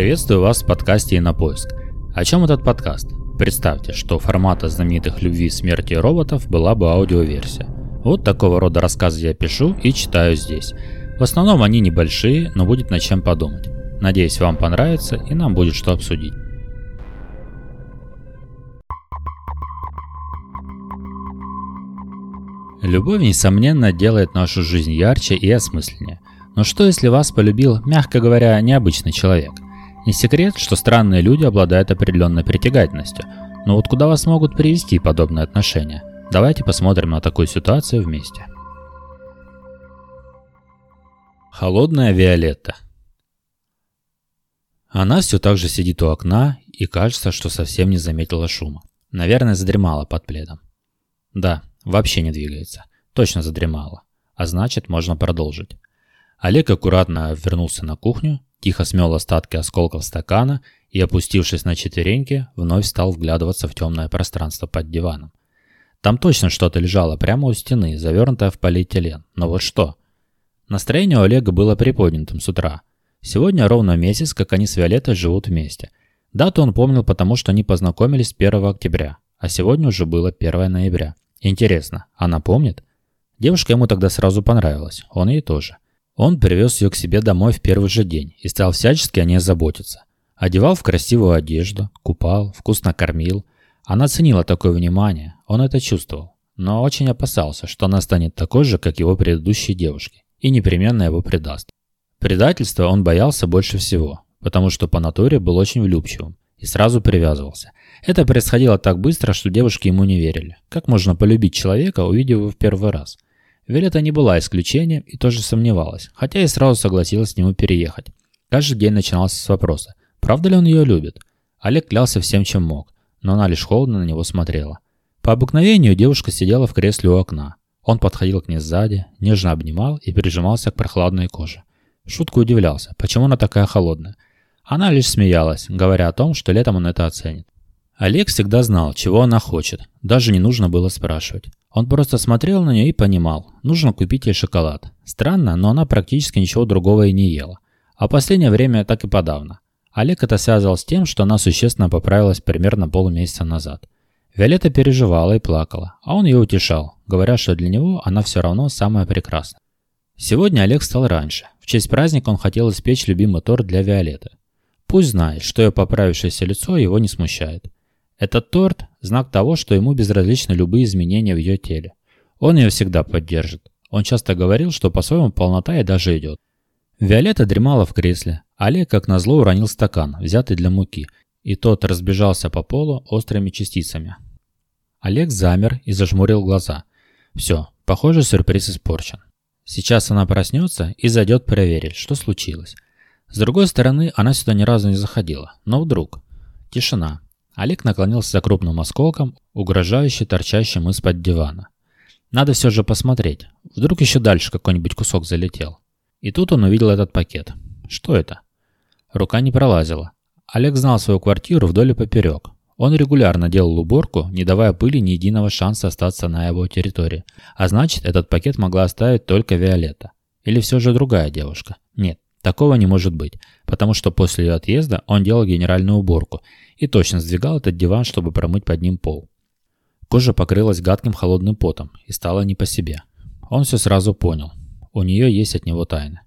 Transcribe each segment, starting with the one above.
Приветствую вас в подкасте «Инопоиск». О чем этот подкаст? Представьте, что формата знаменитых «Любви, смерти и роботов» была бы аудиоверсия. Вот такого рода рассказы я пишу и читаю здесь. В основном они небольшие, но будет над чем подумать. Надеюсь, вам понравится и нам будет что обсудить. Любовь, несомненно, делает нашу жизнь ярче и осмысленнее. Но что если вас полюбил, мягко говоря, необычный человек – не секрет, что странные люди обладают определенной притягательностью, но вот куда вас могут привести подобные отношения? Давайте посмотрим на такую ситуацию вместе. Холодная Виолетта Она все так же сидит у окна и кажется, что совсем не заметила шума. Наверное, задремала под пледом. Да, вообще не двигается. Точно задремала. А значит, можно продолжить. Олег аккуратно вернулся на кухню тихо смел остатки осколков стакана и, опустившись на четвереньки, вновь стал вглядываться в темное пространство под диваном. Там точно что-то лежало прямо у стены, завернутое в полиэтилен. Но вот что? Настроение у Олега было приподнятым с утра. Сегодня ровно месяц, как они с Виолеттой живут вместе. Дату он помнил, потому что они познакомились 1 октября, а сегодня уже было 1 ноября. Интересно, она помнит? Девушка ему тогда сразу понравилась, он ей тоже. Он привез ее к себе домой в первый же день и стал всячески о ней заботиться. Одевал в красивую одежду, купал, вкусно кормил. Она ценила такое внимание, он это чувствовал, но очень опасался, что она станет такой же, как его предыдущие девушки, и непременно его предаст. Предательства он боялся больше всего, потому что по натуре был очень влюбчивым и сразу привязывался. Это происходило так быстро, что девушки ему не верили. Как можно полюбить человека, увидев его в первый раз – Виолетта не была исключением и тоже сомневалась, хотя и сразу согласилась с нему переехать. Каждый день начинался с вопроса, правда ли он ее любит. Олег клялся всем, чем мог, но она лишь холодно на него смотрела. По обыкновению девушка сидела в кресле у окна. Он подходил к ней сзади, нежно обнимал и прижимался к прохладной коже. Шутку удивлялся, почему она такая холодная. Она лишь смеялась, говоря о том, что летом он это оценит. Олег всегда знал, чего она хочет, даже не нужно было спрашивать. Он просто смотрел на нее и понимал, нужно купить ей шоколад. Странно, но она практически ничего другого и не ела. А последнее время так и подавно. Олег это связывал с тем, что она существенно поправилась примерно полмесяца назад. Виолетта переживала и плакала, а он ее утешал, говоря, что для него она все равно самая прекрасная. Сегодня Олег встал раньше. В честь праздника он хотел испечь любимый торт для Виолетты. Пусть знает, что ее поправившееся лицо его не смущает. Этот торт – знак того, что ему безразличны любые изменения в ее теле. Он ее всегда поддержит. Он часто говорил, что по-своему полнота и даже идет. Виолетта дремала в кресле. Олег, как назло, уронил стакан, взятый для муки, и тот разбежался по полу острыми частицами. Олег замер и зажмурил глаза. Все, похоже, сюрприз испорчен. Сейчас она проснется и зайдет проверить, что случилось. С другой стороны, она сюда ни разу не заходила. Но вдруг. Тишина. Олег наклонился за крупным осколком, угрожающе торчащим из-под дивана. Надо все же посмотреть. Вдруг еще дальше какой-нибудь кусок залетел. И тут он увидел этот пакет. Что это? Рука не пролазила. Олег знал свою квартиру вдоль и поперек. Он регулярно делал уборку, не давая пыли ни единого шанса остаться на его территории. А значит, этот пакет могла оставить только Виолетта. Или все же другая девушка. Нет, такого не может быть, потому что после ее отъезда он делал генеральную уборку и точно сдвигал этот диван, чтобы промыть под ним пол. Кожа покрылась гадким холодным потом и стала не по себе. Он все сразу понял. У нее есть от него тайна.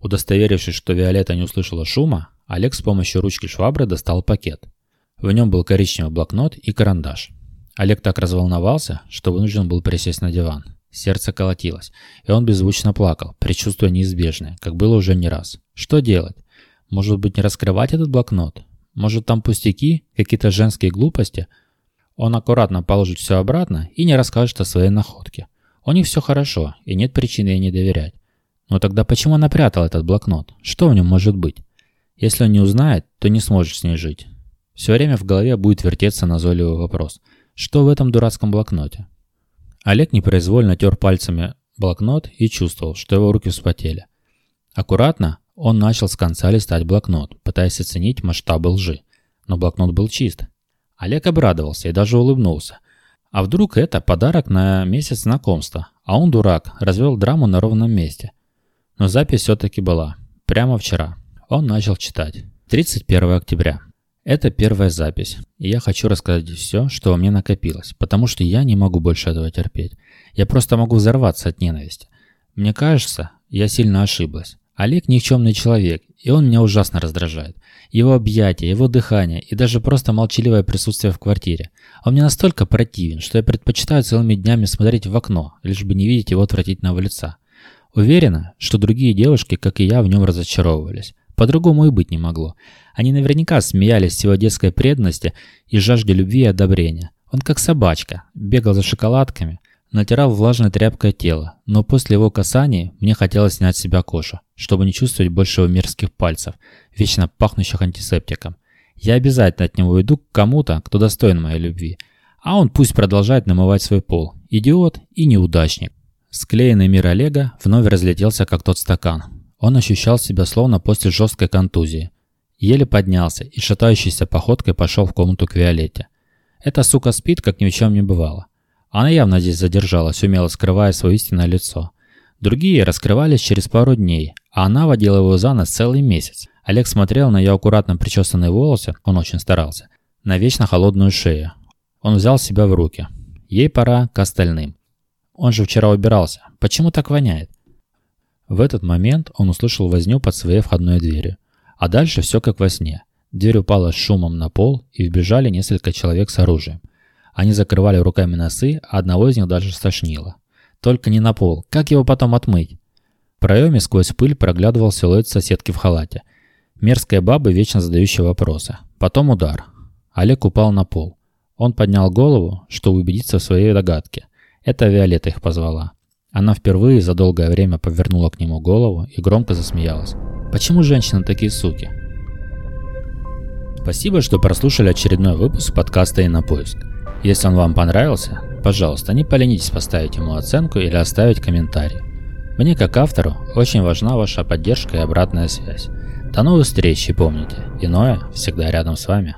Удостоверившись, что Виолетта не услышала шума, Олег с помощью ручки швабры достал пакет. В нем был коричневый блокнот и карандаш. Олег так разволновался, что вынужден был присесть на диван. Сердце колотилось, и он беззвучно плакал, предчувствуя неизбежное, как было уже не раз. Что делать? Может быть, не раскрывать этот блокнот? Может там пустяки, какие-то женские глупости? Он аккуратно положит все обратно и не расскажет о своей находке. У них все хорошо, и нет причины ей не доверять. Но тогда почему она прятала этот блокнот? Что в нем может быть? Если он не узнает, то не сможет с ней жить. Все время в голове будет вертеться назойливый вопрос. Что в этом дурацком блокноте? Олег непроизвольно тер пальцами блокнот и чувствовал, что его руки вспотели. Аккуратно, он начал с конца листать блокнот, пытаясь оценить масштабы лжи. Но блокнот был чист. Олег обрадовался и даже улыбнулся. А вдруг это подарок на месяц знакомства, а он, дурак, развел драму на ровном месте. Но запись все-таки была. Прямо вчера. Он начал читать. 31 октября. Это первая запись, и я хочу рассказать все, что во мне накопилось, потому что я не могу больше этого терпеть. Я просто могу взорваться от ненависти. Мне кажется, я сильно ошиблась. Олег никчемный человек, и он меня ужасно раздражает. Его объятия, его дыхание и даже просто молчаливое присутствие в квартире. Он мне настолько противен, что я предпочитаю целыми днями смотреть в окно, лишь бы не видеть его отвратительного лица. Уверена, что другие девушки, как и я, в нем разочаровывались. По-другому и быть не могло. Они наверняка смеялись с его детской преданности и жажде любви и одобрения. Он как собачка, бегал за шоколадками, натирал влажной тряпкой тело, но после его касания мне хотелось снять с себя кожу, чтобы не чувствовать больше его мерзких пальцев, вечно пахнущих антисептиком. Я обязательно от него уйду к кому-то, кто достоин моей любви. А он пусть продолжает намывать свой пол. Идиот и неудачник. Склеенный мир Олега вновь разлетелся, как тот стакан. Он ощущал себя словно после жесткой контузии. Еле поднялся и шатающейся походкой пошел в комнату к Виолетте. Эта сука спит, как ни в чем не бывало. Она явно здесь задержалась, умело скрывая свое истинное лицо. Другие раскрывались через пару дней, а она водила его за нос целый месяц. Олег смотрел на ее аккуратно причесанные волосы, он очень старался, на вечно холодную шею. Он взял себя в руки. Ей пора к остальным. Он же вчера убирался. Почему так воняет? В этот момент он услышал возню под своей входной дверью. А дальше все как во сне. Дверь упала с шумом на пол, и вбежали несколько человек с оружием. Они закрывали руками носы, а одного из них даже стошнило. Только не на пол. Как его потом отмыть? В проеме сквозь пыль проглядывал силуэт соседки в халате. Мерзкая баба, вечно задающая вопросы. Потом удар. Олег упал на пол. Он поднял голову, чтобы убедиться в своей догадке. Это Виолетта их позвала. Она впервые за долгое время повернула к нему голову и громко засмеялась. Почему женщины такие суки? Спасибо, что прослушали очередной выпуск подкаста «Инопоиск». Если он вам понравился, пожалуйста, не поленитесь поставить ему оценку или оставить комментарий. Мне как автору очень важна ваша поддержка и обратная связь. До новых встреч и помните, иное всегда рядом с вами.